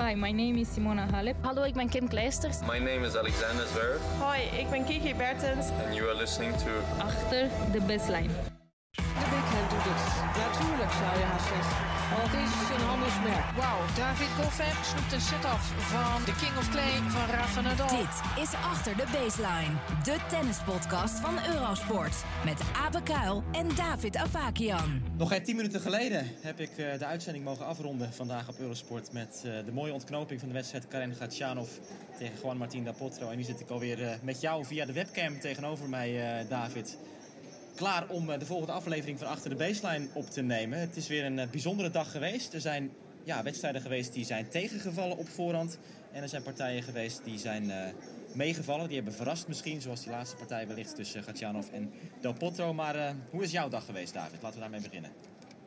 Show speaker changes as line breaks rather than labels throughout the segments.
Hi, my name is Simona Halep.
Hallo, ik ben Kim Kleisters.
My name is Alexander Zverev.
Hoi, ik ben Kiki Bertens.
And you are listening to...
Achter de baseline.
De backhand doet het. Natuurlijk zou je haast zeggen. Want het is een handelsmerk.
Wauw, David Goffin snoept een set af van de King of Clay van Rafa Nadal.
Dit is Achter de Baseline, de tennispodcast van Eurosport. Met Abe Kuil en David Avakian.
Nog geen 10 minuten geleden heb ik uh, de uitzending mogen afronden vandaag op Eurosport. Met uh, de mooie ontknoping van de wedstrijd Karen Gatchanov tegen Juan Martín da Potro. En nu zit ik alweer uh, met jou via de webcam tegenover mij, David klaar om de volgende aflevering van Achter de Baseline op te nemen. Het is weer een bijzondere dag geweest. Er zijn ja, wedstrijden geweest die zijn tegengevallen op voorhand. En er zijn partijen geweest die zijn uh, meegevallen. Die hebben verrast misschien, zoals die laatste partij wellicht tussen Gatjanov en Del Potro. Maar hoe is jouw dag geweest, David? Laten we daarmee beginnen.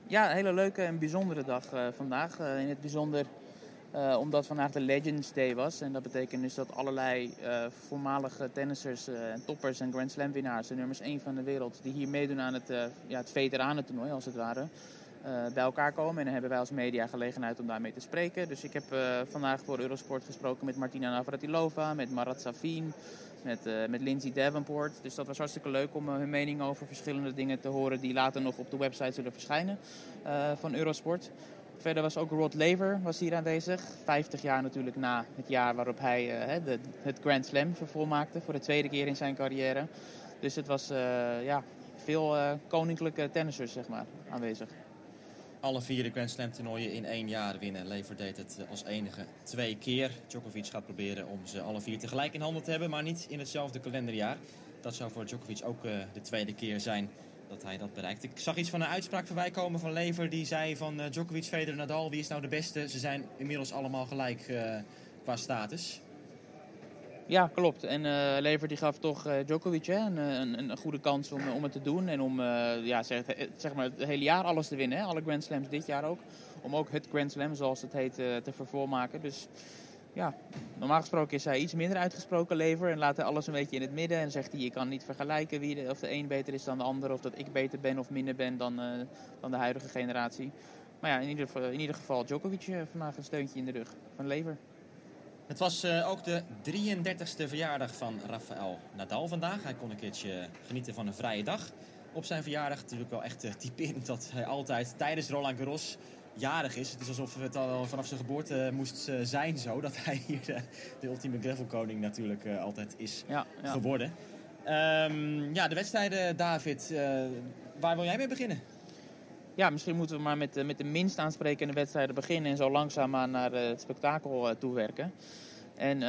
Ja, een hele leuke en bijzondere dag vandaag. in het bijzonder uh, omdat vandaag de Legends Day was. En dat betekent dus dat allerlei uh, voormalige tennissers, uh, toppers en Grand Slam winnaars, de nummers 1 van de wereld, die hier meedoen aan het, ja, het veteranentoernooi als het ware, bij elkaar komen. En dan hebben wij als media gelegenheid om daarmee te spreken. Dus ik heb vandaag voor Eurosport gesproken met Martina Navratilova, met Marat Safin, met, met Lindsay Davenport. Dus dat was hartstikke leuk om hun mening over verschillende dingen te horen die later nog op de website zullen verschijnen van Eurosport. Verder was ook Rod Laver was hier aanwezig. 50 jaar natuurlijk na het jaar waarop hij uh, de, het Grand Slam vervolmaakte. Voor de tweede keer in zijn carrière. Dus het was uh, ja, veel uh, koninklijke tennissers zeg maar, aanwezig.
Alle vier de Grand Slam toernooien in één jaar winnen. Lever deed het als enige twee keer. Djokovic gaat proberen om ze alle vier tegelijk in handen te hebben. Maar niet in hetzelfde kalenderjaar. Dat zou voor Djokovic ook de tweede keer zijn dat hij dat bereikt. Ik zag iets van een uitspraak voorbij komen van Lever. Die zei van uh, Djokovic, Federer, Nadal, wie is nou de beste? Ze zijn inmiddels allemaal gelijk uh, qua status.
Ja, klopt. En uh, Lever die gaf toch Djokovic hè, een, een, een, goede kans om, om het te doen. En om ja, zeg, zeg, maar het hele jaar alles te winnen. Hè. Alle Grand Slams dit jaar ook. Om ook het Grand Slam, zoals het heet, te vervolmaken. Dus ja, normaal gesproken is hij iets minder uitgesproken lever en laat hij alles een beetje in het midden. En zegt hij, je kan niet vergelijken wie of de een beter is dan de ander. Of dat ik beter ben of minder ben dan, uh, dan de huidige generatie. Maar ja, in ieder, geval, in ieder geval Djokovic uh, vandaag een steuntje in de rug van lever.
Het was uh, ook de 33ste verjaardag van Rafael Nadal vandaag. Hij kon een keertje genieten van een vrije dag op zijn verjaardag. Natuurlijk wel echt typerend dat hij altijd tijdens Roland Garros jarig is. Het is alsof het al vanaf zijn geboorte moest zijn zo. Dat hij hier de, de ultieme gravelkoning natuurlijk altijd is
ja, ja.
geworden. Um, ja, de wedstrijden, David. Uh, waar wil jij mee beginnen?
Ja, misschien moeten we maar met, met de minst aansprekende wedstrijden beginnen. En zo langzaamaan naar het spektakel toewerken. En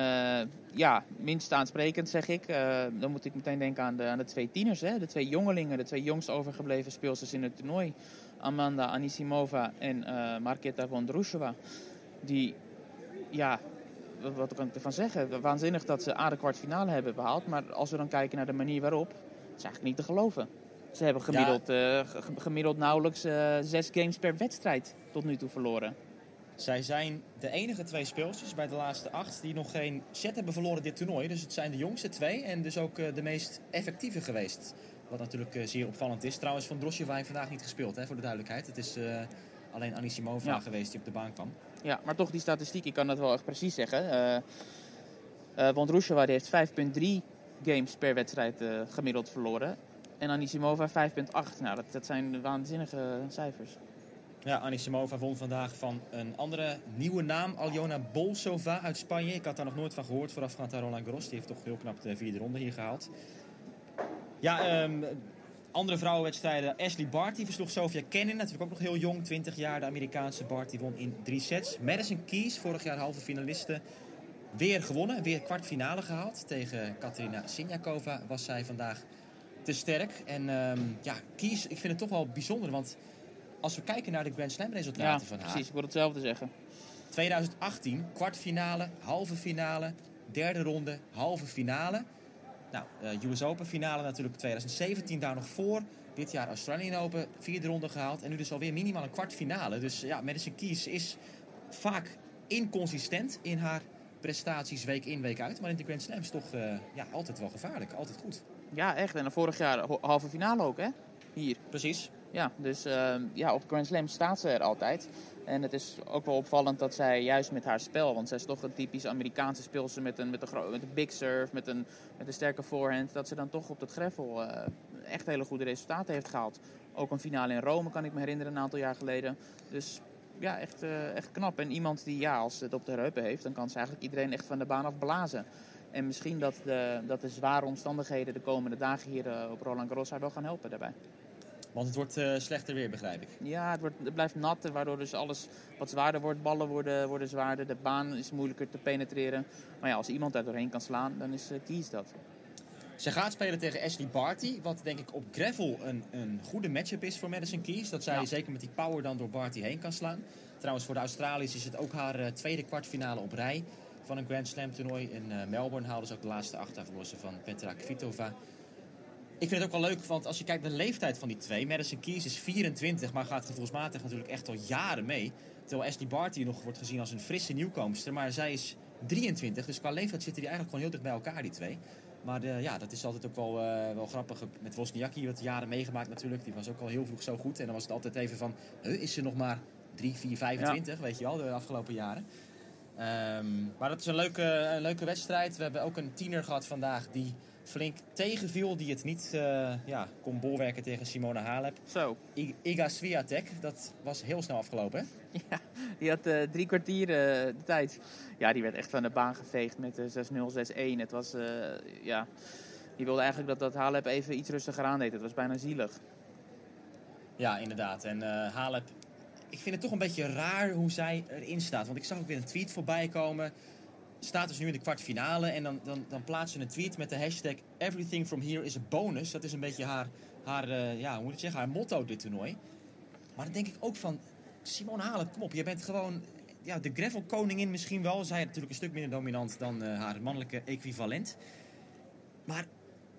ja, minst aansprekend zeg ik. dan moet ik meteen denken aan de, aan de twee tieners. Hè? De twee jongelingen, de twee jongst overgebleven speelsters in het toernooi. Amanda Anisimova en uh, Marketa Vondrousova. Die, ja, wat kan ik ervan zeggen? Waanzinnig dat ze A de kwartfinale hebben behaald. Maar als we dan kijken naar de manier waarop, het is eigenlijk niet te geloven. Ze hebben gemiddeld, ja. uh, gemiddeld nauwelijks uh, zes games per wedstrijd tot nu toe verloren.
Zij zijn de enige twee speelsters bij de laatste acht die nog geen set hebben verloren dit toernooi. Dus het zijn de jongste twee en dus ook de meest effectieve geweest. Wat natuurlijk uh, zeer opvallend is. Trouwens, van heeft vandaag niet gespeeld, hè, voor de duidelijkheid. Het is uh, alleen Anisimova ja. geweest die op de baan kwam.
Ja, maar toch die statistiek, ik kan dat wel echt precies zeggen. Uh, uh, want Drosjeva heeft 5,3 games per wedstrijd gemiddeld verloren. En Anisimova 5,8. Nou, dat, dat zijn waanzinnige cijfers.
Ja, Anisimova won vandaag van een andere nieuwe naam, Aljona Bolsova uit Spanje. Ik had daar nog nooit van gehoord voorafgaand aan Roland Garros. Die heeft toch heel knap de vierde ronde hier gehaald. Ja, um, andere vrouwenwedstrijden. Ashley Barty versloeg Sofia Kenin, natuurlijk ook nog heel jong, 20 jaar. De Amerikaanse Barty won in drie sets. Madison Keys, vorig jaar halve finaliste, weer gewonnen. Weer kwartfinale gehaald. Tegen Katerina Sinjakova was zij vandaag te sterk. En um, ja, Keys, ik vind het toch wel bijzonder, want als we kijken naar de Grand Slam resultaten
ja,
van haar.
precies. Ik wil hetzelfde zeggen.
2018, kwartfinale, halve finale, derde ronde, halve finale. Nou, uh, US Open finale natuurlijk 2017 daar nog voor. Dit jaar Australian Open, vierde ronde gehaald. En nu dus alweer minimaal een kwartfinale. Dus ja, Madison Keys is vaak inconsistent in haar prestaties week in, week uit. Maar in de Grand Slams toch uh, ja, altijd wel gevaarlijk. Altijd goed.
Ja, echt. En vorig jaar halve finale ook, hè? Hier.
Precies.
Ja, dus uh, ja, op Grand Slam staat ze er altijd. En het is ook wel opvallend dat zij juist met haar spel, want zij is toch een typisch Amerikaanse speelster met een, met een, met een big serve, met een, met een sterke voorhand, dat ze dan toch op het greffel uh, echt hele goede resultaten heeft gehaald. Ook een finale in Rome kan ik me herinneren een aantal jaar geleden. Dus ja, echt, uh, echt knap. En iemand die, ja, als het op de heupen heeft, dan kan ze eigenlijk iedereen echt van de baan af blazen. En misschien dat de, dat de zware omstandigheden de komende dagen hier uh, op Roland Garros haar wel gaan helpen daarbij.
Want het wordt uh, slechter weer, begrijp ik.
Ja, het, wordt, het blijft nat, waardoor dus alles wat zwaarder wordt. Ballen worden, worden zwaarder, de baan is moeilijker te penetreren. Maar ja, als iemand daar doorheen kan slaan, dan is uh, Kies dat.
Ze gaat spelen tegen Ashley Barty, wat denk ik op gravel een, een goede matchup is voor Madison Keys. Dat zij ja. zeker met die power dan door Barty heen kan slaan. Trouwens, voor de Australiërs is het ook haar uh, tweede kwartfinale op rij van een Grand Slam toernooi. In uh, Melbourne haalden ze ook de laatste acht van Petra Kvitova. Ik vind het ook wel leuk, want als je kijkt naar de leeftijd van die twee. Madison Keys is 24, maar gaat gevoelsmatig natuurlijk echt al jaren mee. Terwijl Ashley Barty nog wordt gezien als een frisse nieuwkomster. Maar zij is 23, dus qua leeftijd zitten die eigenlijk gewoon heel dicht bij elkaar, die twee. Maar de, ja, dat is altijd ook wel, uh, wel grappig. Met Wozniacki, wat jaren meegemaakt natuurlijk. Die was ook al heel vroeg zo goed. En dan was het altijd even van, is ze nog maar 3, 4, 25, ja. weet je wel, de afgelopen jaren. Um, maar dat is een leuke, een leuke wedstrijd. We hebben ook een tiener gehad vandaag die flink tegenviel. Die het niet uh, ja, kon bolwerken tegen Simona Halep.
Zo.
I Iga Swiatek, dat was heel snel afgelopen. Hè?
Ja, die had uh, drie kwartier uh, de tijd. Ja, die werd echt van de baan geveegd met 6-0, 6-1. Het was, ja... Die wilde eigenlijk dat, dat Halep even iets rustiger aandeed. Het was bijna zielig.
Ja, inderdaad. En Halep ik vind het toch een beetje raar hoe zij erin staat. Want ik zag ook weer een tweet voorbij komen. Staat dus nu in de kwartfinale. En dan, dan, dan plaatst ze een tweet met de hashtag Everything from here is a bonus. Dat is een beetje haar, haar, uh, ja, hoe moet ik zeggen, haar motto dit toernooi. Maar dan denk ik ook van... Simone Halep, kom op. Je bent gewoon ja, de gravel-koningin misschien wel. Zij is natuurlijk een stuk minder dominant dan uh, haar mannelijke equivalent. Maar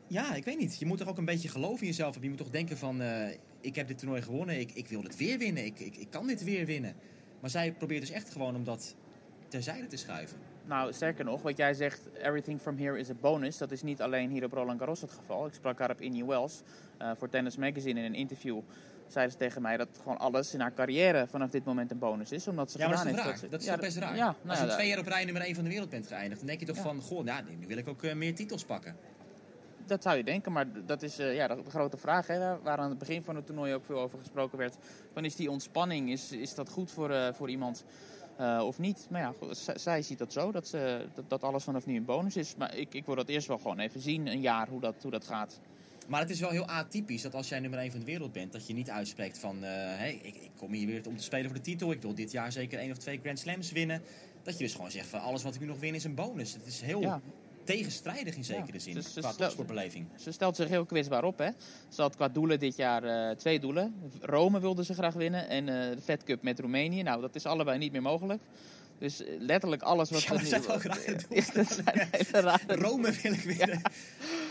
ja, ik weet niet. Je moet toch ook een beetje geloven in jezelf. Je moet toch denken van... Uh, ik heb dit toernooi gewonnen, ik, ik wil het weer winnen, ik, ik, ik kan dit weer winnen. Maar zij probeert dus echt gewoon om dat terzijde te schuiven.
Nou, sterker nog, wat jij zegt, everything from here is a bonus. Dat is niet alleen hier op Roland Garros het geval. Ik sprak haar op Innie Wells uh, voor Tennis Magazine in een interview. Zeiden ze tegen mij dat gewoon alles in haar carrière vanaf dit moment een bonus is. Omdat ze
ja, maar
gedaan
dat is
heeft.
Raar. Dat, ze, dat is
ja,
best raar?
Ja,
Als
nou,
je twee jaar op rij nummer 1 van de wereld bent geëindigd, dan denk je toch van, goh, nou, nu wil ik ook uh, meer titels pakken.
Dat zou je denken, maar dat is uh, ja, de, de, grote vraag. Hè, waar aan het begin van het toernooi ook veel over gesproken werd. Van is die ontspanning, is, is dat goed voor, voor iemand uh, of niet? Maar ja, zij ziet dat zo, dat, ze, dat, dat, alles vanaf nu een bonus is. Maar ik, ik wil dat eerst wel gewoon even zien, een jaar, hoe dat, hoe dat gaat.
Maar het is wel heel atypisch dat als jij nummer 1 van de wereld bent, dat je niet uitspreekt van... hey, ik, ik kom hier weer om te spelen voor de titel, ik wil dit jaar zeker één of twee Grand Slams winnen. Dat je dus gewoon zegt van alles wat ik nu nog win is een bonus. Het is heel... Ja tegenstrijdig in zekere zin, qua topsportbeleving.
Ze stelt zich heel kwetsbaar op. Hè? Ze had qua doelen dit jaar uh, twee doelen. Rome wilde ze graag winnen en uh, de Fed Cup met Roemenië. Nou, dat is allebei niet meer mogelijk. Dus letterlijk alles wat...
Ja, dat zijn wel rare. Rome wil ik winnen. Ja.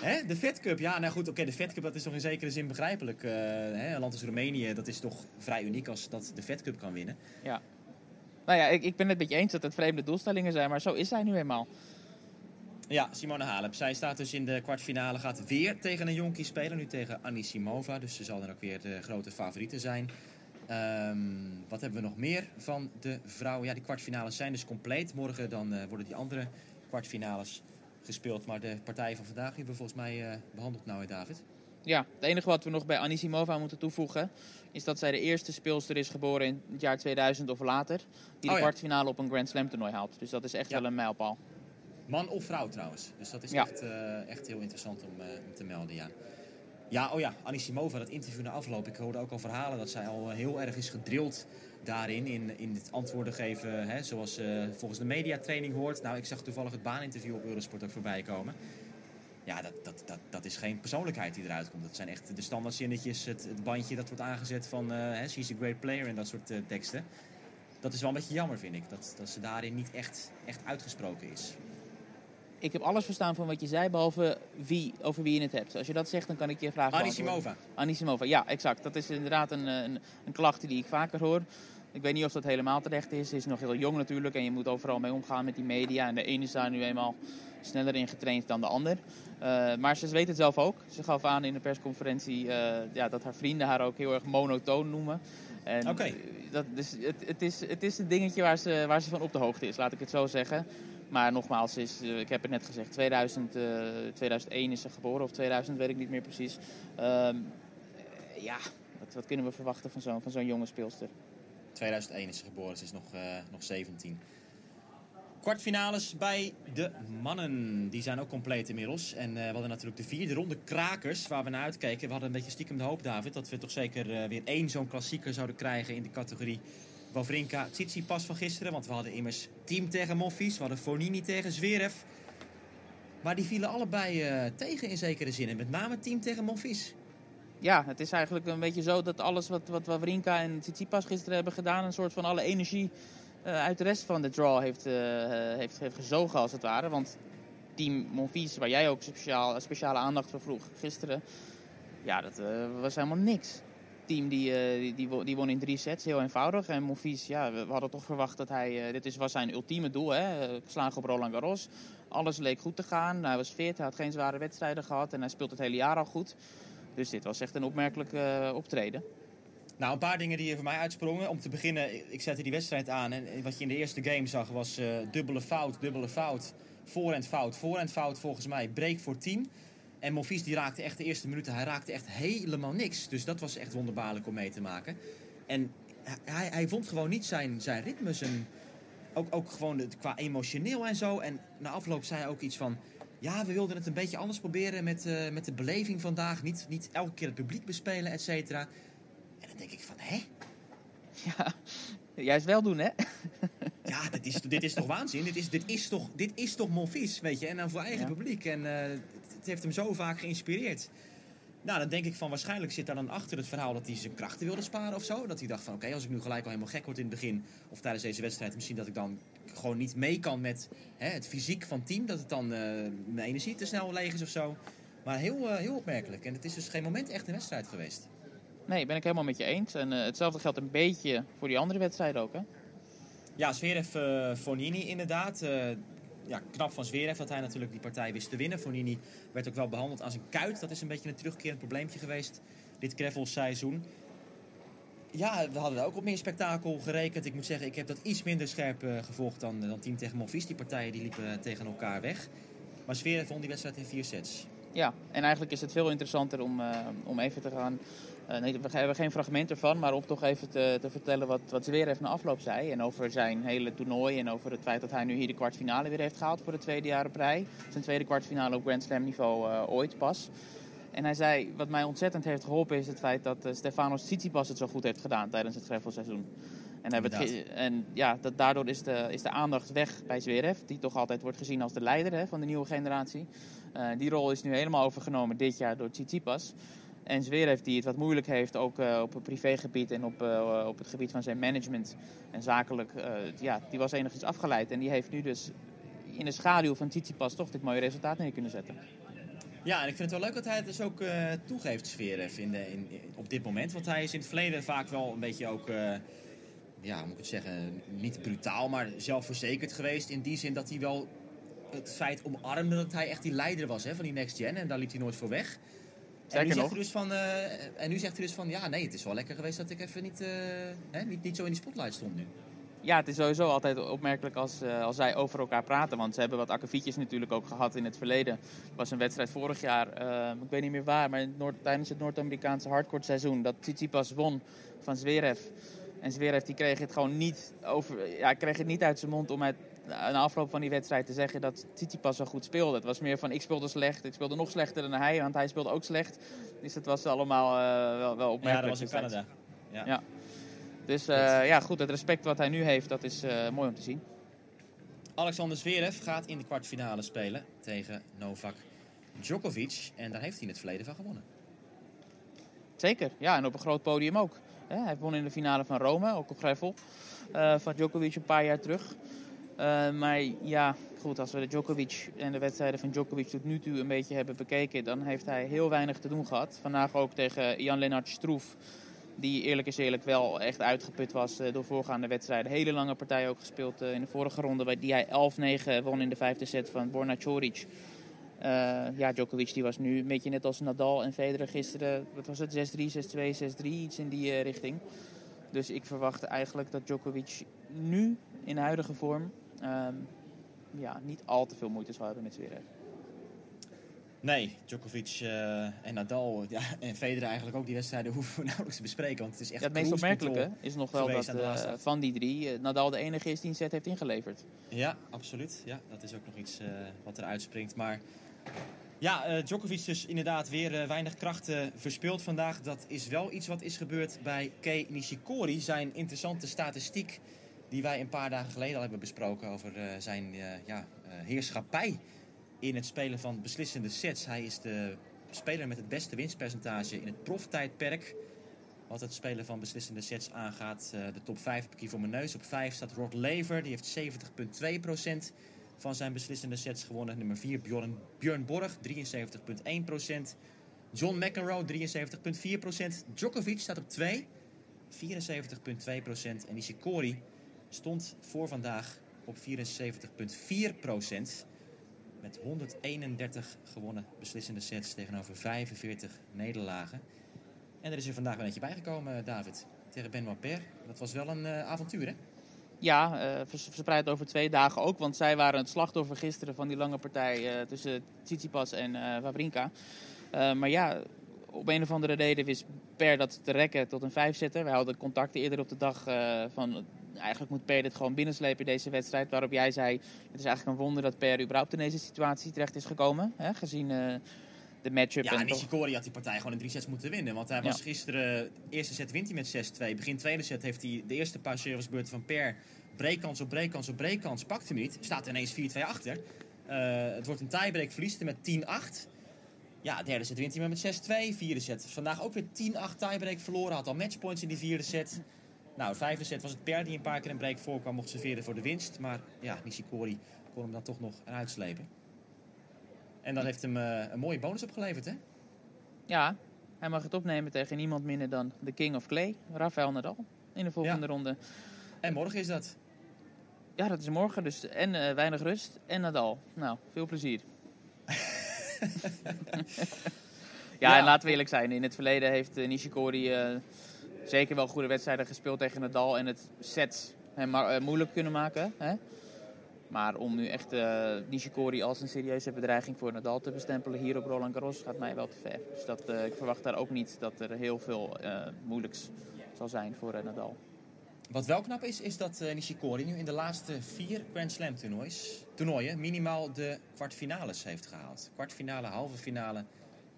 Hè? De Fed Cup, ja, nou goed, oké, okay, de Fed Cup dat is toch in zekere zin begrijpelijk. Uh, hè? Een land als Roemenië, dat is toch vrij uniek als dat de Fed Cup kan winnen.
Ja. Nou ja, ik, ik ben het met je eens dat het vreemde doelstellingen zijn, maar zo is zij nu eenmaal.
Ja, Simone Halep. Zij staat dus in de kwartfinale. Gaat weer tegen een jonkie spelen. Nu tegen Anisimova. Dus ze zal dan ook weer de grote favoriete zijn. Um, wat hebben we nog meer van de vrouwen? Ja, die kwartfinales zijn dus compleet. Morgen dan uh, worden die andere kwartfinales gespeeld. Maar de partijen van vandaag hebben we volgens mij uh, behandeld nou, David.
Ja, het enige wat we nog bij Anisimova moeten toevoegen... is dat zij de eerste speelster is geboren in het jaar 2000 of later... die de oh, ja. kwartfinale op een Grand Slam toernooi haalt. Dus dat is echt ja. wel een mijlpaal.
Man of vrouw trouwens. Dus dat is ja. echt, uh, echt heel interessant om, uh, om, te melden, ja. Ja, oh ja, Anisimova, dat interview na afloop. Ik hoorde ook al verhalen dat zij al heel erg is gedrild daarin. In, in het antwoorden geven, hè, zoals uh, volgens de mediatraining hoort. Nou, ik zag toevallig het baaninterview op Eurosport ook voorbij komen. Ja, dat, dat, dat, dat is geen persoonlijkheid die eruit komt. Dat zijn echt de standaardzinnetjes, het, het bandje dat wordt aangezet van... Uh, she's a great player en dat soort teksten. Dat is wel een beetje jammer, vind ik. Dat, dat ze daarin niet echt, echt uitgesproken is
ik heb alles verstaan van wat je zei, behalve wie, over wie je het hebt. Als je dat zegt, dan kan ik je vragen
Anisimova.
Anisimova, ja, exact. Dat is inderdaad een, een, een klacht die ik vaker hoor. Ik weet niet of dat helemaal terecht is. Hij is nog heel jong natuurlijk en je moet overal mee omgaan met die media. En de ene is daar nu eenmaal sneller in getraind dan de ander. Uh, maar ze weet het zelf ook. Ze gaf aan in de persconferentie uh, ja, dat haar vrienden haar ook heel erg monotoon noemen.
Oké. Okay.
Dat, dus het, het, is, het is een dingetje waar ze, waar ze van op de hoogte is, laat ik het zo zeggen. Maar nogmaals, is, uh, ik heb het net gezegd, 2000, 2001 is ze geboren, of 2000, weet ik niet meer precies. Ehm, ja, wat, wat, kunnen we verwachten van zo'n jonge speelster?
2001 is ze geboren, ze is nog, nog 17. Kwartfinales bij de mannen. Die zijn ook compleet inmiddels. En we hadden natuurlijk de vierde ronde krakers waar we naar uitkeken. We hadden een beetje stiekem de hoop, David, dat we toch zeker weer één zo'n klassieker zouden krijgen in de categorie Wawrinka pas van gisteren. Want we hadden immers Team tegen Moffies. We hadden Fonini tegen Zverev. Maar die vielen allebei uh, tegen in zekere zin. En met name Team tegen Moffies.
Ja, het is eigenlijk een beetje zo dat alles wat, wat Wawrinka en Tsitsipas gisteren hebben gedaan... een soort van alle energie uh, uit de rest van de draw heeft, uh, heeft, heeft gezogen als het ware. Want team Monfils, waar jij ook speciaal, speciale aandacht voor vroeg gisteren, ja, dat was helemaal niks. Team die, die, die, die, won in drie sets, heel eenvoudig. En Monfils, ja, we, hadden toch verwacht dat hij, dit is, was zijn ultieme doel, hè, geslagen op Roland Garros. Alles leek goed te gaan, hij was fit, hij had geen zware wedstrijden gehad en hij speelt het hele jaar al goed. Dus dit was echt een opmerkelijk optreden.
Nou, een paar dingen die voor mij uitsprongen. Om te beginnen, ik zette die wedstrijd aan. En wat je in de eerste game zag was dubbele fout, dubbele fout. Voorhand fout, voorhand fout volgens mij. Break voor team. En Monfils die raakte echt de eerste minuten, hij raakte echt helemaal niks. Dus dat was echt wonderbaarlijk om mee te maken. En hij, hij vond gewoon niet zijn, zijn ritme, zijn, ook, ook gewoon qua emotioneel en zo. En na afloop zei hij ook iets van... Ja, we wilden het een beetje anders proberen met, uh, met de beleving vandaag. Niet, niet elke keer het publiek bespelen, et cetera dan denk ik van, hè?
Ja, juist wel doen, hè?
Ja, dit is, dit is toch waanzin? Dit is, dit is toch, dit is toch Monfils, weet je? En dan voor eigen publiek. En uh, het heeft hem zo vaak geïnspireerd. Nou, dan denk ik van waarschijnlijk zit daar dan achter het verhaal dat hij zijn krachten wilde sparen of zo. Dat hij dacht van oké, als ik nu gelijk al helemaal gek word in het begin of tijdens deze wedstrijd, misschien dat ik dan gewoon niet mee kan met hè, het fysiek van het team. Dat het dan uh, mijn energie te snel leeg is of zo. Maar heel, uh, heel opmerkelijk. En het is dus geen moment echt een wedstrijd geweest.
Nee, ben ik helemaal met je eens. En uh, hetzelfde geldt een beetje voor die andere wedstrijden ook, hè?
Ja, Zverev uh, Fonini inderdaad. Ja, knap van Zverev dat hij natuurlijk die partij wist te winnen. Fonini werd ook wel behandeld als een kuit. Dat is een beetje een terugkerend probleempje geweest dit gravelseizoen. Ja, we hadden ook op meer spektakel gerekend. Ik moet zeggen, ik heb dat iets minder scherp gevolgd dan, dan Team tegen Monfils. Die partijen die liepen tegen elkaar weg. Maar Zverev won die wedstrijd in vier sets.
Ja, en eigenlijk is het veel interessanter om, om even te gaan we hebben geen fragment ervan, maar om toch even te, te vertellen wat, wat Zverev na afloop zei. En over zijn hele toernooi en over het feit dat hij nu hier de kwartfinale weer heeft gehaald voor de tweede jaar op rij. Zijn tweede kwartfinale op Grand Slam niveau uh, ooit pas. En hij zei, wat mij ontzettend heeft geholpen is het feit dat uh, Stefanos Tsitsipas het zo goed heeft gedaan tijdens het greffelseizoen. En, het, en ja, dat, daardoor is de, is de aandacht weg bij Zverev, die toch altijd wordt gezien als de leider hè, van de nieuwe generatie. die rol is nu helemaal overgenomen dit jaar door Tsitsipas. En Zverev die het wat moeilijk heeft, ook uh, op het privégebied en op, uh, op het gebied van zijn management en zakelijk. Uh, ja, die was enigszins afgeleid. En die heeft nu dus in de schaduw van Tsitsipas toch dit mooie resultaat neer kunnen zetten.
Ja, en ik vind het wel leuk dat hij het dus ook toegeeft, Zverev, in de, in, op dit moment. Want hij is in het verleden vaak wel een beetje ook, ja, moet ik het zeggen, niet brutaal, maar zelfverzekerd geweest. In die zin dat hij wel het feit omarmde dat hij echt die leider was hè, van die Next Gen. En daar liep hij nooit voor weg. En nu, zegt dus van, uh, en nu zegt hij dus van, ja, nee, het is wel lekker geweest dat ik even niet, uh, hè, niet, niet zo in die spotlight stond nu.
Ja, het is sowieso altijd opmerkelijk als, uh, als zij over elkaar praten. Want ze hebben wat akkefietjes natuurlijk ook gehad in het verleden. Het was een wedstrijd vorig jaar, ik weet niet meer waar, maar Noord, tijdens het Noord-Amerikaanse hardcourt seizoen. Dat Tsitsipas won van Zverev. En Zverev die kreeg het gewoon niet, over, ja, kreeg het niet uit zijn mond om het na afloop van die wedstrijd te zeggen dat Tsitsipas zo goed speelde. Het was meer van ik speelde slecht, ik speelde nog slechter dan hij, want hij speelde ook slecht. Dus het was allemaal uh, wel, wel opmerkelijk.
Ja, dat was in Canada. Ja.
ja. Dus uh, ja, goed, het respect wat hij nu heeft, dat is uh, mooi om te zien.
Alexander Zverev gaat in de kwartfinale spelen tegen Novak Djokovic. En daar heeft hij in het verleden van gewonnen.
Zeker, ja, en op een groot podium ook. Hij won in de finale van Rome, ook op Greffel, van Djokovic een paar jaar terug. Uh, maar ja, goed, als we de Djokovic en de wedstrijden van Djokovic tot nu toe een beetje hebben bekeken, dan heeft hij heel weinig te doen gehad. Vandaag ook tegen Jan-Lennart Stroef. Die eerlijk is eerlijk wel echt uitgeput was eh, door voorgaande wedstrijden. Hele lange partij ook gespeeld eh, in de vorige ronde. Die hij 11-9 won in de vijfde set van Borna Coric. Eh, ja, Djokovic die was nu een beetje net als Nadal en Federer gisteren. Wat was het? 6-3, 6-2, 6-3. Iets in die eh, richting. Dus ik verwacht eigenlijk dat Djokovic nu in de huidige vorm... ehm, ja, niet al te veel moeite zal hebben met Zverev.
Nee, Djokovic eh, en Nadal ja, en Federer eigenlijk ook die wedstrijden hoeven we nauwelijks te bespreken. Want het is echt
Ja, het meest opmerkelijke is nog wel dat eh, van die drie eh, Nadal de enige is die een set heeft ingeleverd.
Ja, absoluut. Ja, dat is ook nog iets wat eruit springt. Maar ja, Djokovic dus inderdaad weer weinig krachten verspeeld vandaag. Dat is wel iets wat is gebeurd bij Kei Nishikori. Zijn interessante statistiek die wij een paar dagen geleden al hebben besproken over eh, zijn eh, ja, eh, heerschappij in het spelen van beslissende sets. Hij is de speler met het beste winstpercentage in het proftijdperk. Wat het spelen van beslissende sets aangaat. De top 5 heb ik voor mijn neus. Op 5 staat Rod Laver. Die heeft 70,2% van zijn beslissende sets gewonnen. Nummer 4 Bjorn, Björn Borg, 73,1%. John McEnroe, 73,4%. Djokovic staat op 2, 74,2%. En Nishikori stond voor vandaag op 74,4%. Met 131 gewonnen beslissende sets tegenover 45 nederlagen. En er is er vandaag wel eentje bijgekomen, David. Tegen Benoit Paire. Dat was wel een eh, avontuur, hè?
Ja, eh, vers- verspreid over twee dagen ook. Want zij waren het slachtoffer gisteren van die lange partij eh, tussen Tsitsipas en Wawrinka. Eh, maar ja, op een of andere reden wist Per dat te rekken tot een vijfzetter. Wij hadden contacten eerder op de dag van... Eigenlijk moet Per dit gewoon binnenslepen in deze wedstrijd. Waarop jij zei, het is eigenlijk een wonder dat Per überhaupt in deze situatie terecht is gekomen. Hè, gezien eh, de matchup.
Ja,
en
Nishikori had die partij gewoon in drie sets moeten winnen. Want hij
Ja.
was gisteren... eerste set wint hij met 6-2. Begin tweede set heeft hij de eerste paar servicebeurten van Per... breekkans op breekkans op breekkans. Pakt hem niet. Staat ineens 4-2 achter. Eh, het wordt een tiebreak. Verliest hij met 10-8. Ja, derde set wint hij met 6-2. Vierde set. Vandaag ook weer 10-8 tiebreak verloren. Had al matchpoints in die vierde set. Nou, de vijfde set was het Per die een paar keer een break voorkwam. Mocht serveren voor de winst. Maar ja, Nishikori kon hem dan toch nog eruit slepen. En dat heeft hem eh, een mooie bonus opgeleverd, hè?
Ja, hij mag het opnemen tegen niemand minder dan de King of Clay, Rafael Nadal, in de volgende
Ja.
ronde.
En morgen is dat.
Ja, dat is morgen dus. En eh, weinig rust en Nadal. Nou, veel plezier. ja,
Ja.
en laten we eerlijk zijn. In het verleden heeft eh, Nishikori zeker wel goede wedstrijden gespeeld tegen Nadal. En het sets hem eh, moeilijk kunnen maken. Hè? Maar om nu echt eh, Nishikori als een serieuze bedreiging voor Nadal te bestempelen hier op Roland Garros gaat mij wel te ver. Dus dat, eh, ik verwacht daar ook niet dat er heel veel eh, moeilijks zal zijn voor Nadal.
Wat wel knap is, is dat Nishikori nu in de laatste vier Grand Slam toernoois, toernooien minimaal de kwartfinales heeft gehaald. Kwartfinale, halve finale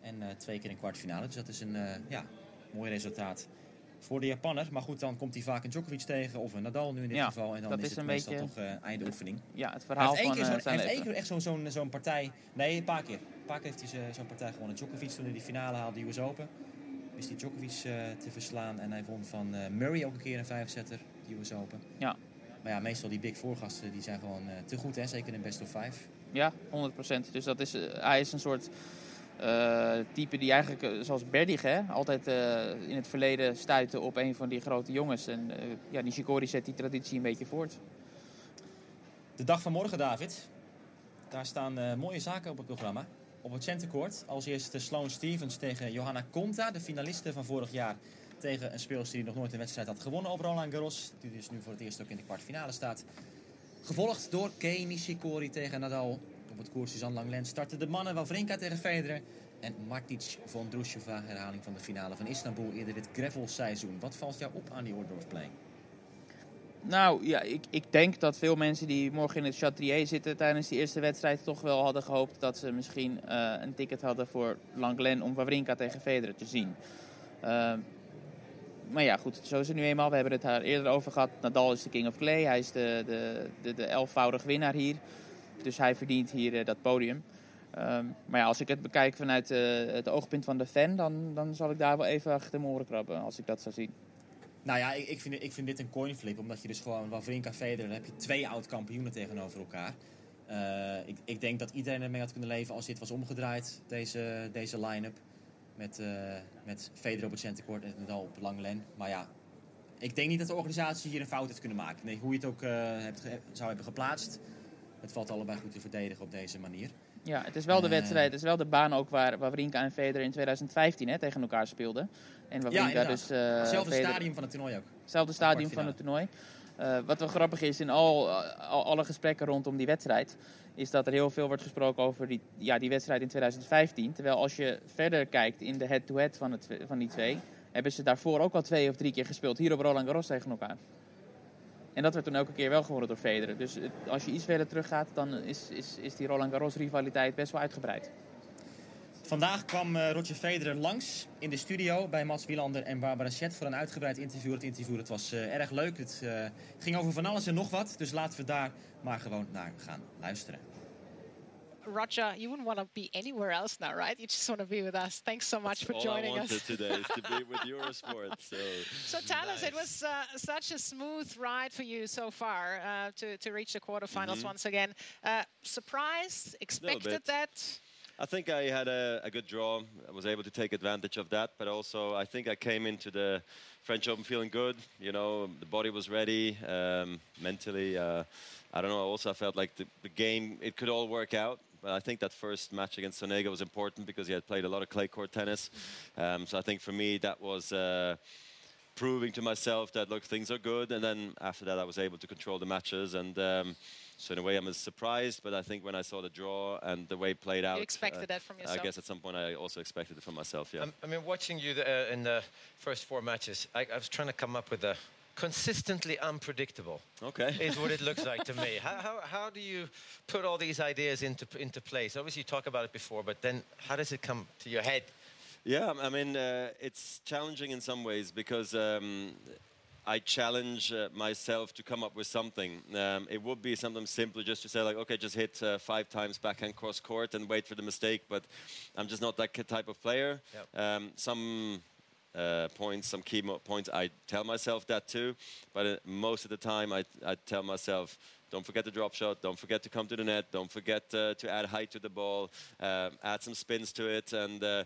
en twee keer een kwartfinale. Dus dat is een ja, mooi resultaat voor de Japanner. Maar goed, dan komt hij vaak een Djokovic tegen of een Nadal nu in dit
Ja,
geval. En dan is,
is
het
een
meestal
beetje-
toch eh einde oefening.
Ja, het
Hij
verhaal
heeft één
van
keer,
eh,
hij heeft één keer echt zo'n, zo'n, zo'n partij. Nee, een paar keer. Een paar keer heeft hij zo- zo'n partij gewonnen. Djokovic toen hij die finale haalde, de US Open. Wist hij Djokovic eh, te verslaan. En hij won van Murray ook een keer een vijfzetter, de US Open.
Ja.
Maar ja, meestal die Big Four gasten die zijn gewoon te goed, hè? zeker in best of five.
Ja, 100%. Dus dat is, hij is een soort eh, type die eigenlijk, eh, zoals Berdig, hè, altijd eh, in het verleden stuitte op een van die grote jongens. En eh, ja, Nishikori zet die traditie een beetje voort.
De dag van morgen, David. Daar staan mooie zaken op het programma. Op het centercourt als eerste Sloane Stevens tegen Johanna Konta, de finaliste van vorig jaar. Tegen een speelster die nog nooit een wedstrijd had gewonnen op Roland Garros. Die dus nu voor het eerst ook in de kwartfinale staat. Gevolgd door Kei Nishikori tegen Nadal. Op het koers Suzanne Langlen starten de mannen Wawrinka tegen Federer. En Martic von Drusjova, herhaling van de finale van Istanbul eerder dit gravelseizoen. Wat valt jou op aan die play?
Nou ja, ik, ik denk dat veel mensen die morgen in het Chatrier zitten tijdens die eerste wedstrijd toch wel hadden gehoopt dat ze misschien eh, een ticket hadden voor Langlen om Wawrinka tegen Federer te zien. Eh, maar ja, goed, zo is het nu eenmaal. We hebben het daar eerder over gehad. Nadal is de king of clay. Hij is de, de, de, de elfvoudig winnaar hier. Dus hij verdient hier eh, dat podium. Ehm, maar ja, als ik het bekijk vanuit eh, het oogpunt van de fan, dan, dan zal ik daar wel even achter mijn oren krabben als ik dat zou zien.
Nou ja, ik, ik, vind, ik vind dit een coin flip. Omdat je dus gewoon Wawrinka Federer... dan heb je twee oud-kampioenen tegenover elkaar. Eh, ik, ik denk dat iedereen ermee had kunnen leven als dit was omgedraaid, deze, deze line-up. Met, eh met Federer op het centercourt en Nadal op lijn. Maar ja, ik denk niet dat de organisatie hier een fout heeft kunnen maken. Nee, hoe je het ook hebt zou hebben geplaatst. Het valt allebei goed te verdedigen op deze manier.
Ja, het is wel de
Eh.
wedstrijd, het is wel de baan ook waar Wawrinka en Federer in 2015 hè, tegen elkaar speelden. En Wawrinka
inderdaad.
dus... eh,
Hetzelfde stadium van het toernooi ook.
Hetzelfde stadium van het toernooi. Eh, wat wel grappig is in al, al- alle gesprekken rondom die wedstrijd, is dat er heel veel wordt gesproken over die, ja, die wedstrijd in 2015. Terwijl als je verder kijkt in de head-to-head van, het, van die twee, hebben ze daarvoor ook al twee of drie keer gespeeld. Hier op Roland Garros tegen elkaar. En dat werd toen elke keer wel gewonnen door Federer. Dus als je iets verder teruggaat, dan is, is, is die Roland Garros rivaliteit best wel uitgebreid.
Vandaag kwam eh, Roger Federer langs in de studio bij Mats Wielander en Barbara Schett voor een uitgebreid interview. Het interview dat was eh, erg leuk. Het eh, ging over van alles en nog wat. Dus laten we daar maar gewoon naar gaan luisteren.
Roger, you wouldn't want to be anywhere else now, right? You just want to be with us. Thanks so much for
All I
joining
wanted
us.
today is to be with Eurosport. So,
So tell us, it was uh, such a smooth ride for you so far uh, to, to reach the quarterfinals
Mm-hmm.
once again. Uh, surprised? Expected that?
I think I had a, a good draw. I was able to take advantage of that, but also I think I came into the French Open feeling good. You know, the body was ready um, mentally. Uh, I don't know. Also, I felt like the, the game it could all work out. But I think that first match against Sonega was important because he had played a lot of clay court tennis. Um, so I think for me that was. Uh, proving to myself that look things are good and then after that I was able to control the matches and um, so in a way I'm as surprised but I think when I saw the draw and the way it played out
expected that from
I guess at some point I also expected it from myself yeah
Um, I mean, watching you the, uh, in the first four matches, I, I was trying to come up with a consistently unpredictable.
okay
Is what it looks like to me. How, how, how do you put all these ideas into into place? Obviously, you talk about it before, but then how does it come to your head?
Yeah, I mean, uh, it's challenging in some ways because um, I challenge uh, myself to come up with something. Um, it would be something simple just to say, like, okay, just hit uh, five times backhand cross court and wait for the mistake, but I'm just not that type of player.
Yep.
Um, some uh, points, some key points, I tell myself that too, but uh, most of the time I, I tell myself, don't forget the drop shot. Don't forget to come to the net. Don't forget uh, to add height to the ball. Uh, add some spins to it. And uh,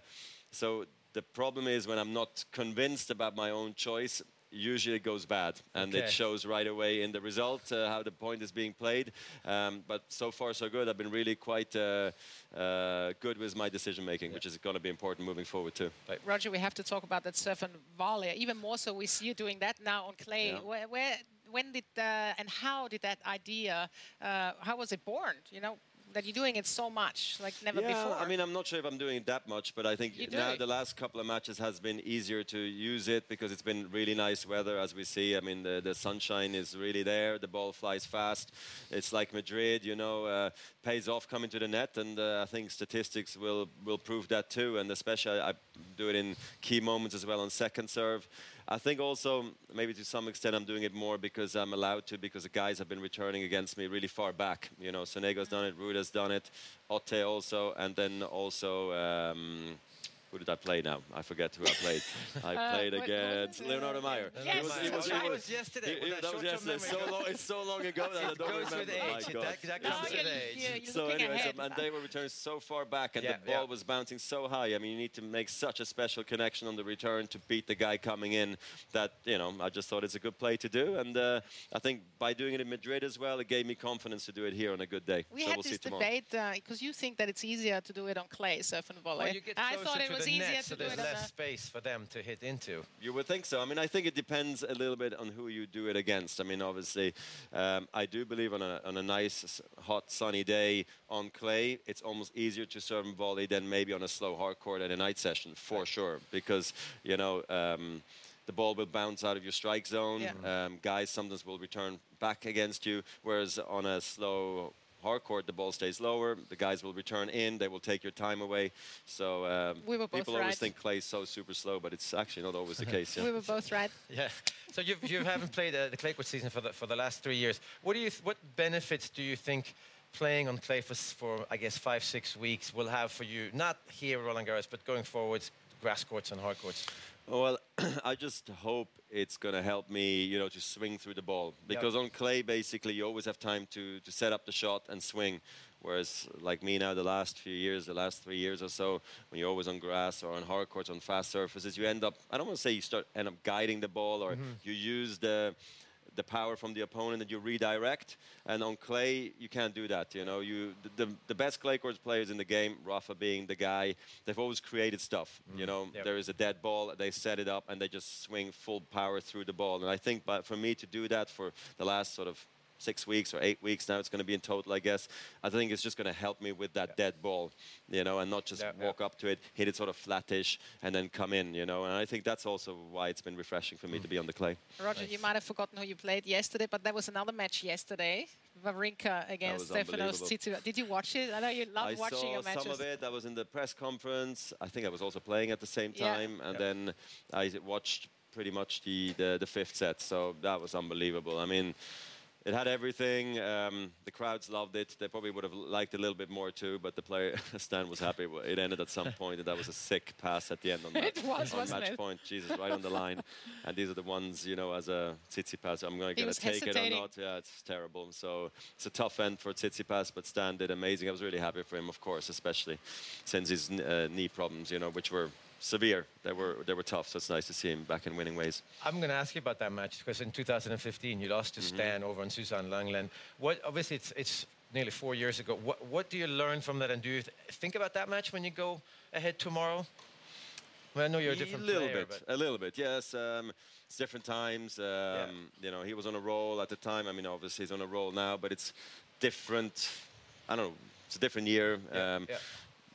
so the problem is when I'm not convinced about my own choice, usually goes bad, and
Okay.
it shows right away in the result uh, how the point is being played. Um, but so far so good. I've been really quite uh, uh, good with my decision making, which is going to be important moving forward too.
Roger, we have to talk about that surf and volley. Even more so, we see you doing that now on clay.
Yeah.
Where, where, when did uh, and how did that idea? Uh, how was it born? You know that you're doing it so much, like never
yeah,
before.
I mean, I'm not sure if I'm doing it that much, but I think
You
now the last couple of matches has been easier to use it because it's been really nice weather, as we see. I mean, the, the sunshine is really there. The ball flies fast. It's like Madrid, you know, uh, pays off coming to the net, and uh, I think statistics will will prove that too. And especially, I do it in key moments as well on second serve. I think also maybe to some extent I'm doing it more because I'm allowed to because the guys have been returning against me really far back. You know, Sonego's done it, Ruda's done it, Otte also, and then also. Um, who did I play now? I forget who I played. I
Uh,
played
what- what
against? Leonardo Meyer.
Yes,
He was- he was- he.
That
was-
was yesterday.
he-
with
he-
that
that was yesterday. So long, it's so long ago that I don't
goes with
remember.
age.
My God.
that- that
No,
comes
you're,
with age.
you're, you're
So
looking
anyways, um, and they were returning so far back, and
Yeah,
the ball
yeah.
was bouncing so high. I mean, you need to make such a special connection on the return to beat the guy coming in. That you know, I just thought it's a good play to do, and uh, I think by doing it in Madrid as well, it gave me confidence to do it here on a good day.
we
so
had
we'll
this
tomorrow.
debate because you think that it's easier to do it on clay, surf and volley.
Well, you get
I thought it
to
was
the
easier
net,
to
so
do
there's
it
less
a,
space for them to hit into.
You would think so. I mean, I think it depends a little bit on who you do it against. I mean, obviously, um, I do believe on a, on a nice, hot, sunny day on clay, it's almost easier to serve and volley than maybe on a slow hard court at a night session, for sure. Because, you know, um, the ball will bounce out of your strike zone.
Yeah.
Um, guys sometimes will return back against you, whereas on a slow hard court, the ball stays lower. The guys will return in. They will take your time away. So um,
We were both
people always think clay is so super slow, but it's actually not always the case. Yeah.
We were both right.
Yeah. So you've, you haven't played uh, the clay court season for the, for the last three years. What do you th- what benefits do you think playing on clay for, for I guess five six weeks will have for you? Not here at Roland Garros, but going forward, grass courts and hard courts.
Well, I just hope it's going to help me, you know, to swing through the ball. Because on clay, basically, you always have time to, to set up the shot and swing. Whereas, like me now, the last few years, the last three years or so, when you're always on grass or on hard courts, on fast surfaces, you end up, I don't want to say you start end up guiding the ball or mm-hmm. you use the the power from the opponent and you redirect. And on clay, you can't do that. You know, you the, the, best clay court players in the game, Rafa being the guy, they've always created stuff. You mm-hmm. know,
Yep.
there is a dead ball, they set it up, and they just swing full power through the ball. And I think, but for me to do that for the last sort of six weeks or eight weeks now, it's going to be in total, I guess. I think it's just going to help me with that dead ball, you know, and not just
Yeah, yeah.
walk up to it, hit it sort of flattish, and then come in, you know. And I think that's also why it's been refreshing for me
Mm.
to be on the clay.
Roger, you might have forgotten who you played yesterday, but there was another match yesterday. Wawrinka against
was
Stefanos. Tsitsipas. Did you watch it? I know you love
I
watching
saw
your matches.
some of it. I was in the press conference. I think I was also playing at the same
Yeah.
time, and then I watched pretty much the, the the fifth set. So that was unbelievable. I mean. It had everything. Um, the crowds loved it. They probably would have liked it a little bit more too, but the player Stan was happy. It ended at some point, and that was a sick pass at the end on, that,
It was,
on match
it?
point. Jesus, right on the line. And these are the ones, you know, as a Tsitsipas, I'm going to take it or not. Yeah, it's terrible. So it's a tough end for Tsitsipas, but Stan did amazing. I was really happy for him, of course, especially since his uh, knee problems, you know, which were severe. They were they were tough. So it's nice to see him back in winning ways.
I'm going to ask you about that match because in 2015 you lost to Stan over on Suzanne Langland. What obviously it's it's nearly four years ago. What what do you learn from that, and do you th- think about that match when you go ahead tomorrow? Well, I know you're a different a
little
player,
bit, a little bit. Yes, um, it's different times. Um, You know, he was on a roll at the time. I mean, obviously he's on a roll now, but it's different. I don't know. It's a different year.
Yeah,
um,
yeah.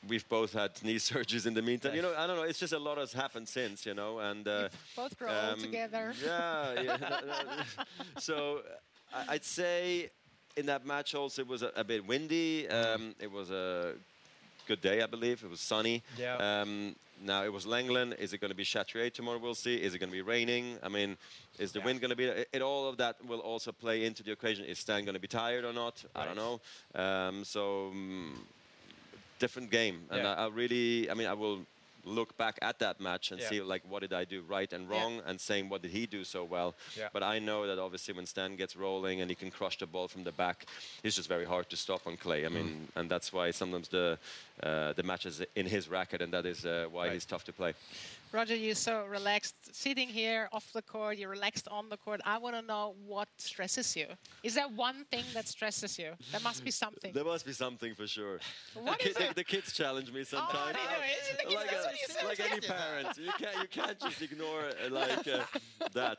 We've both had knee surgeries in the meantime. You know, I don't know. It's just a lot has happened since. You know, and uh,
Both grow old
um,
together.
Yeah. yeah no, no, so I- I'd say in that match also it was a, a bit windy. Um, it was a good day, I believe. It was sunny.
Yeah.
Um, now it was Langland. Is it going to be Chatrier tomorrow? We'll see. Is it going to be raining? I mean, is the
Yeah.
wind going to be? It, it- all of that will also play into the equation. Is Stan going to be tired or not? I don't know. Um, so. mm, different game, and
Yeah.
I, I really, I mean, I will look back at that match and
Yeah.
see like what did I do right and wrong, and saying what did he do so well.
Yeah.
But I know that obviously when Stan gets rolling and he can crush the ball from the back, it's just very hard to stop on clay. I mean,
Mm.
and that's why sometimes the uh, the match is in his racket, and that is uh, why
Right.
he's tough to play.
Roger, you're so relaxed sitting here off the court. You're relaxed on the court. I want to know what stresses you. Is there one thing that stresses you? There must be something.
There must be something for sure.
What
the,
is
ki- the,
it?
the kids challenge me sometimes.
the kids?
like, a- like any parent, you can't you can't just ignore uh, like uh, that.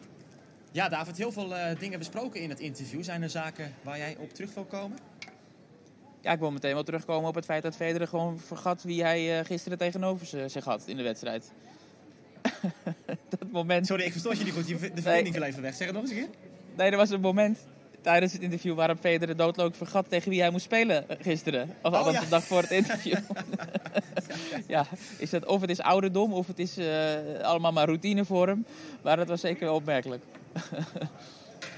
Ja, David, heel veel eh, dingen besproken in het interview. Zijn er zaken waar jij op terug wil komen?
Ja, ik wil meteen wel terugkomen op het feit dat Federer gewoon vergat wie hij eh, gisteren tegenover zich had in de wedstrijd. dat moment.
Sorry, ik verstoor je niet goed. Je- De verbinding viel even weg. Zeg het nog eens een keer.
Nee, er was een moment tijdens het interview waarop Federer doodleuk vergat tegen wie hij moest spelen eh, gisteren. Of
Oh,
althans
ja.
de dag voor het interview. ja, is dat, of het is ouderdom of het is eh, allemaal maar routine voor hem. Maar dat was zeker opmerkelijk.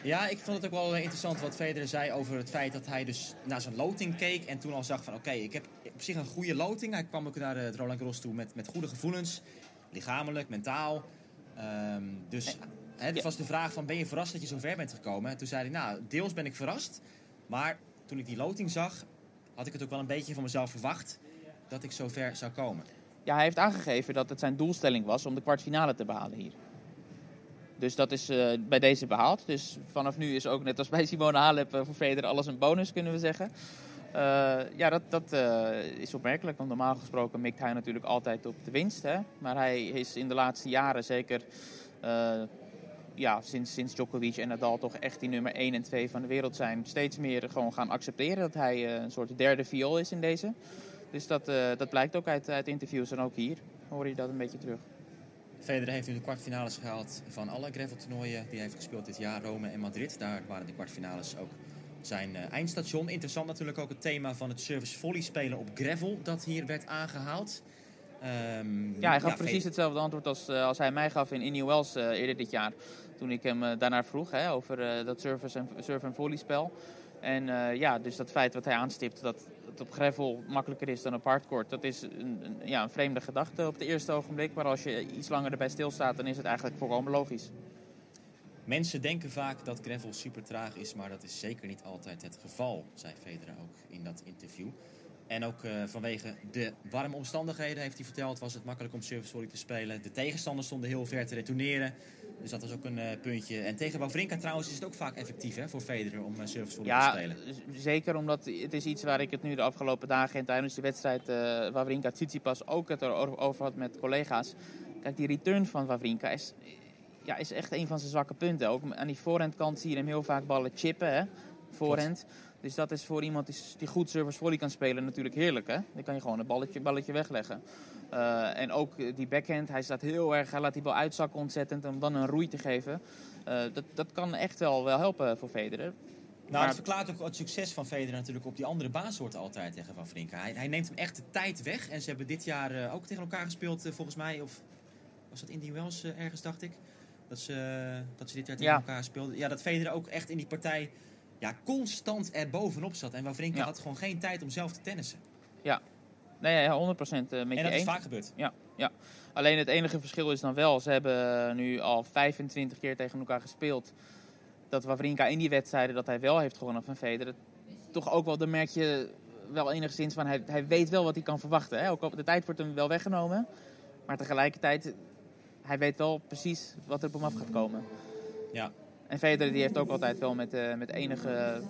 Ja, ik vond het ook wel eh, interessant wat Federer zei over het feit dat hij dus naar zijn loting keek en toen al zag van oké, ik heb op zich een goede loting. Hij kwam ook naar het Roland Garros toe met, met goede gevoelens, lichamelijk, mentaal. Ehm, dus het
Ja.
was de vraag van ben je verrast dat je zo ver bent gekomen? En toen zei hij nou, deels ben ik verrast, maar toen ik die loting zag, had ik het ook wel een beetje van mezelf verwacht dat ik zo ver zou komen.
Ja, hij heeft aangegeven dat het zijn doelstelling was om de kwartfinale te behalen hier. Dus dat is eh, bij deze behaald. Dus vanaf nu is ook net als bij Simone Halep eh, voor Federer alles een bonus, kunnen we zeggen. Eh, ja, dat, dat eh, is opmerkelijk. Want normaal gesproken mikt hij natuurlijk altijd op de winst. Hè? Maar hij is in de laatste jaren zeker... eh, ja, sinds, sinds Djokovic en Nadal toch echt die nummer 1 en 2 van de wereld zijn... steeds meer gewoon gaan accepteren dat hij een soort derde viool is in deze. Dus dat, dat blijkt ook uit, uit interviews en ook hier hoor je dat een beetje terug.
Federer heeft nu de kwartfinales gehaald van alle graveltoernooien die hij heeft gespeeld dit jaar, Rome en Madrid. Daar waren de kwartfinales ook zijn eh, eindstation. Interessant natuurlijk ook het thema van het service volley spelen op gravel dat hier werd aangehaald. Ehm,
Ja, hij gaf precies hetzelfde antwoord als, eh, als hij mij gaf in Indian Wells eh, eerder dit jaar. Toen ik hem daarnaar vroeg hè, over dat service en, surf- en volleyspel. En eh, ja, dus dat feit wat hij aanstipt dat het op gravel makkelijker is dan op hardcourt. Dat is een, een- ja, een vreemde gedachte op het eerste ogenblik. Maar als je iets langer erbij stilstaat, dan is het eigenlijk volkomen logisch.
Mensen denken vaak dat gravel super traag is, maar dat is zeker niet altijd het geval, zei Federer ook in dat interview. En ook uh, vanwege de warme omstandigheden, heeft hij verteld, was het makkelijk om service volley te spelen. De tegenstanders stonden heel ver te retourneren. Dus dat was ook een uh, puntje. En tegen Wawrinka trouwens is het ook vaak effectief hè, voor Federer om uh, service volley
ja,
te spelen.
zeker omdat het is iets waar ik het nu de afgelopen dagen en tijdens de wedstrijd uh, Wawrinka Tsitsipas ook het erover had met collega's. Kijk, die return van Wawrinka is, ja, is echt een van zijn zwakke punten. Ook aan die voorhandkant zie je hem heel vaak ballen chippen, hè, voorhand. Dus dat is voor iemand die, die goed service volley kan spelen natuurlijk heerlijk. Hè? Dan kan je gewoon een balletje, balletje wegleggen. Uh, en ook die backhand, hij staat heel erg, hij laat die bal uitzakken ontzettend om dan een roei te geven. Uh, dat, dat kan echt wel, wel helpen voor Federer.
Nou, dat verklaart ook het succes van Federer natuurlijk op die andere baansoorten altijd tegen Wawrinka. Hij, hij neemt hem echt de tijd weg. En ze hebben dit jaar eh, ook tegen elkaar gespeeld, eh, volgens mij. Of was dat Indian Wells eh, ergens, dacht ik? Dat ze, dat ze dit jaar tegen
Ja.
elkaar speelden. Ja, dat Federer ook echt in die partij ja, constant er bovenop zat. En Wawrinka
Ja.
had gewoon geen tijd om zelf te tennissen.
Ja, nee, ja, 100% met
en
je
dat is vaak gebeurd.
Ja, ja. Alleen het enige verschil is dan wel, ze hebben nu al 25 keer tegen elkaar gespeeld. Dat Wawrinka in die wedstrijden dat hij wel heeft gewonnen van Federer, toch ook wel, dan merk je wel enigszins van hij, hij weet wel wat hij kan verwachten. Hè? Ook al de tijd wordt hem wel weggenomen, maar tegelijkertijd, hij weet wel precies wat er op hem af gaat komen.
Ja.
En Federer die heeft ook altijd wel met, eh, met enige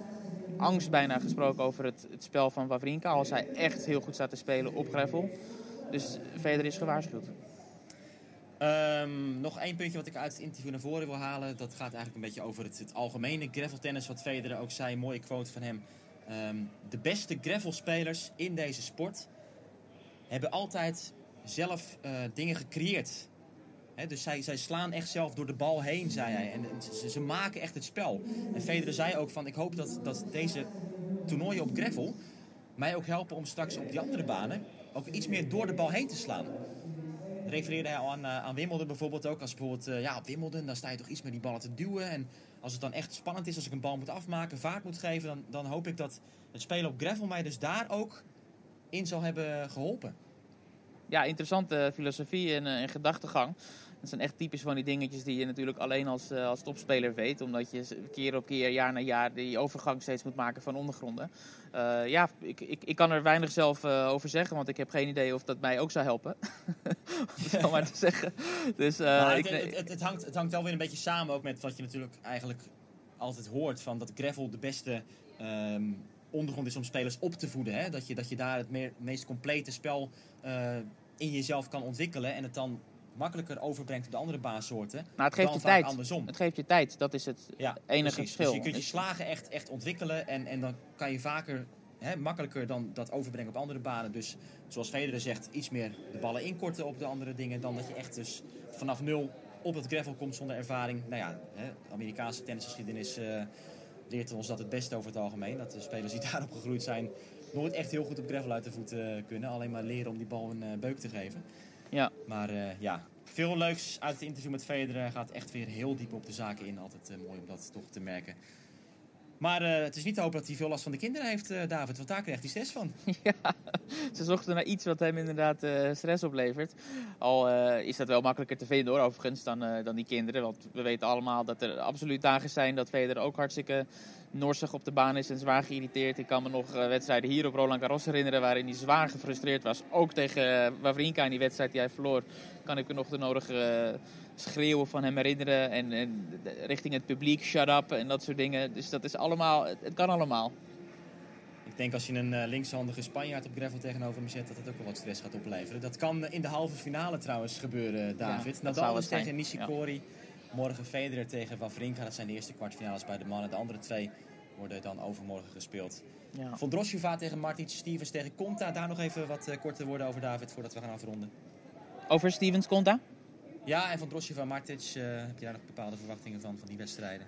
angst bijna gesproken over het, het spel van Wawrinka. Als hij echt heel goed staat te spelen op gravel. Dus Federer is gewaarschuwd.
Ehm, nog één puntje wat ik uit het interview naar voren wil halen. Dat gaat eigenlijk een beetje over het, het algemene graveltennis. Wat Federer ook zei, een mooie quote van hem. Ehm, de beste gravelspelers in deze sport hebben altijd zelf eh, dingen gecreëerd. Dus zij, zij slaan echt zelf door de bal heen, zei hij. En ze, ze maken echt het spel. En Federer zei ook van, ik hoop dat, dat deze toernooien op gravel mij ook helpen om straks op die andere banen ook iets meer door de bal heen te slaan refereerde hij al aan, eh, aan Wimbledon bijvoorbeeld ook. Als bijvoorbeeld, eh, ja, op Wimbledon, dan sta je toch iets met die ballen te duwen. En als het dan echt spannend is, als ik een bal moet afmaken, vaart moet geven, dan, dan hoop ik dat het spelen op gravel mij dus daar ook in zal hebben geholpen.
Ja, interessante filosofie en, eh, en gedachtegang. Dat zijn echt typisch van die dingetjes die je natuurlijk alleen als, eh, als topspeler weet. Omdat je keer op keer, jaar na jaar, die overgang steeds moet maken van ondergronden. Eh, ja, ik, ik, ik kan er weinig zelf eh, over zeggen, want ik heb geen idee of dat mij ook zou helpen. Om maar te zeggen. Dus, eh, ik,
het, het, hangt, het hangt wel weer een beetje samen ook met wat je natuurlijk eigenlijk altijd hoort. Van dat gravel de beste ehm, ondergrond is om spelers op te voeden. Hè? Dat, je, dat je daar het meer, meest complete spel eh, in jezelf kan ontwikkelen. En het dan makkelijker overbrengt op de andere baansoorten.
nou, het geeft je tijd.
andersom.
Het geeft je tijd, dat is het
Ja,
enige
precies.
verschil.
Dus je kunt je slagen echt, echt ontwikkelen en, en dan kan je vaker, hè, makkelijker dan dat overbrengen op andere banen. Dus zoals Federer zegt, iets meer de ballen inkorten op de andere dingen dan dat je echt dus vanaf nul op het gravel komt zonder ervaring. Nou ja, hè, Amerikaanse tennisgeschiedenis eh, leert ons dat het beste over het algemeen. Dat de spelers die daarop gegroeid zijn nooit echt heel goed op gravel uit de voet eh, kunnen. Alleen maar leren om die bal een eh, beuk te geven.
Ja.
Maar eh, ja, veel leuks uit het interview met Federer. Gaat echt weer heel diep op de zaken in. Altijd eh, mooi om dat toch te merken. Maar eh, het is niet te hopen dat hij veel last van de kinderen heeft, eh, David. Want daar krijgt hij stress van.
Ze zochten naar iets wat hem inderdaad eh, stress oplevert. Al is dat wel makkelijker te vinden hoor, overigens, dan, dan die kinderen. Want we weten allemaal dat er absoluut dagen zijn dat Federer ook hartstikke norsig op de baan is en zwaar geïrriteerd. Ik kan me nog wedstrijden hier op Roland Garros herinneren waarin hij zwaar gefrustreerd was. Ook tegen Wawrinka in die wedstrijd die hij verloor. Kan ik me nog de nodige schreeuwen van hem herinneren. En, en richting het publiek, shut up en dat soort dingen. Dus dat is allemaal, het, het kan allemaal.
Ik denk als je een eh, linkshandige Spanjaard op gravel tegenover hem zet, dat het ook wel wat stress gaat opleveren. Dat kan in de halve finale trouwens gebeuren, David. Nadal is tegen Nishikori. Morgen Federer tegen Wawrinka. Dat zijn de eerste kwartfinales bij de mannen. De andere twee worden dan overmorgen gespeeld.
Ja.
Vondrosjeva tegen Martic, Stevens tegen Conta. Daar nog even wat eh, korte woorden over, David, voordat we gaan afronden.
Over Stevens Conta?
Ja, en Vondrosjeva, Martic, eh, heb je daar nog bepaalde verwachtingen van, van die wedstrijden?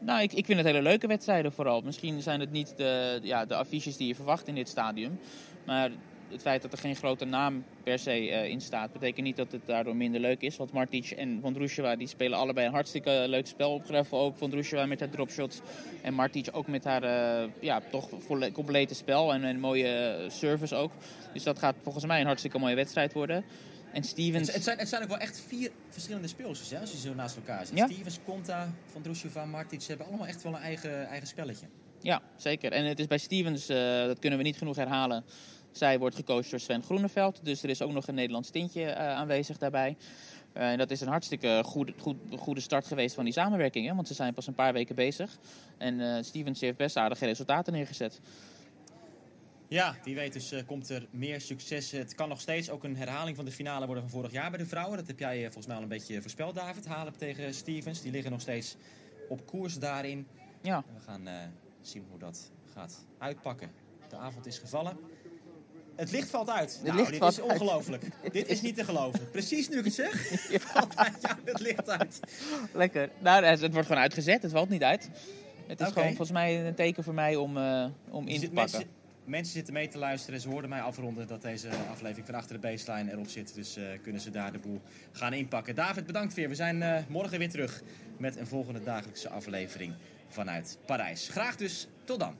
Nou, ik, ik vind het hele leuke wedstrijden vooral. Misschien zijn het niet de, ja, de affiches die je verwacht in dit stadium. Maar het feit dat er geen grote naam per se eh, in staat, betekent niet dat het daardoor minder leuk is. Want Martic en Vondrousova die spelen allebei een hartstikke leuk spel op gravel. Ook Vondrousova met haar dropshots en Martic ook met haar eh, ja, toch complete spel en een mooie service ook. Dus dat gaat volgens mij een hartstikke mooie wedstrijd worden. En Stevens...
Het, het zijn, het zijn ook wel echt vier verschillende speelsters, hè, als je zo naast elkaar zit.
Ja.
Stevens, Conta, Van Drusjova, Martic, ze hebben allemaal echt wel een eigen, eigen spelletje.
Ja, zeker. En het is bij Stevens, eh, dat kunnen we niet genoeg herhalen. Zij wordt gecoacht door Sven Groeneveld. Dus er is ook nog een Nederlands tintje eh, aanwezig daarbij. Eh, en dat is een hartstikke goede, goed, goede start geweest van die samenwerking. Hè? Want ze zijn pas een paar weken bezig. En Stevens heeft best aardige resultaten neergezet.
Ja, wie weet dus eh, komt er meer succes. Het kan nog steeds ook een herhaling van de finale worden van vorig jaar bij de vrouwen. Dat heb jij eh, volgens mij al een beetje voorspeld, David. Halep tegen Stevens. Die liggen nog steeds op koers daarin.
Ja.
En we gaan eh, zien hoe dat gaat uitpakken. De avond is gevallen. Het licht valt uit. Nou,
licht
dit
valt
is ongelooflijk. dit is niet te geloven. Precies nu ik het zeg, valt uit het licht uit.
Lekker. Nou, het wordt gewoon uitgezet. Het valt niet uit. Het is gewoon volgens mij een teken voor mij om, om in te pakken.
Mensen, mensen zitten mee te luisteren. Ze hoorden mij afronden dat deze aflevering van Achter de Baseline erop zit. Dus eh, kunnen ze daar de boel gaan inpakken. David, bedankt weer. We zijn eh, morgen weer terug met een volgende dagelijkse aflevering vanuit Parijs. Graag dus. Tot dan.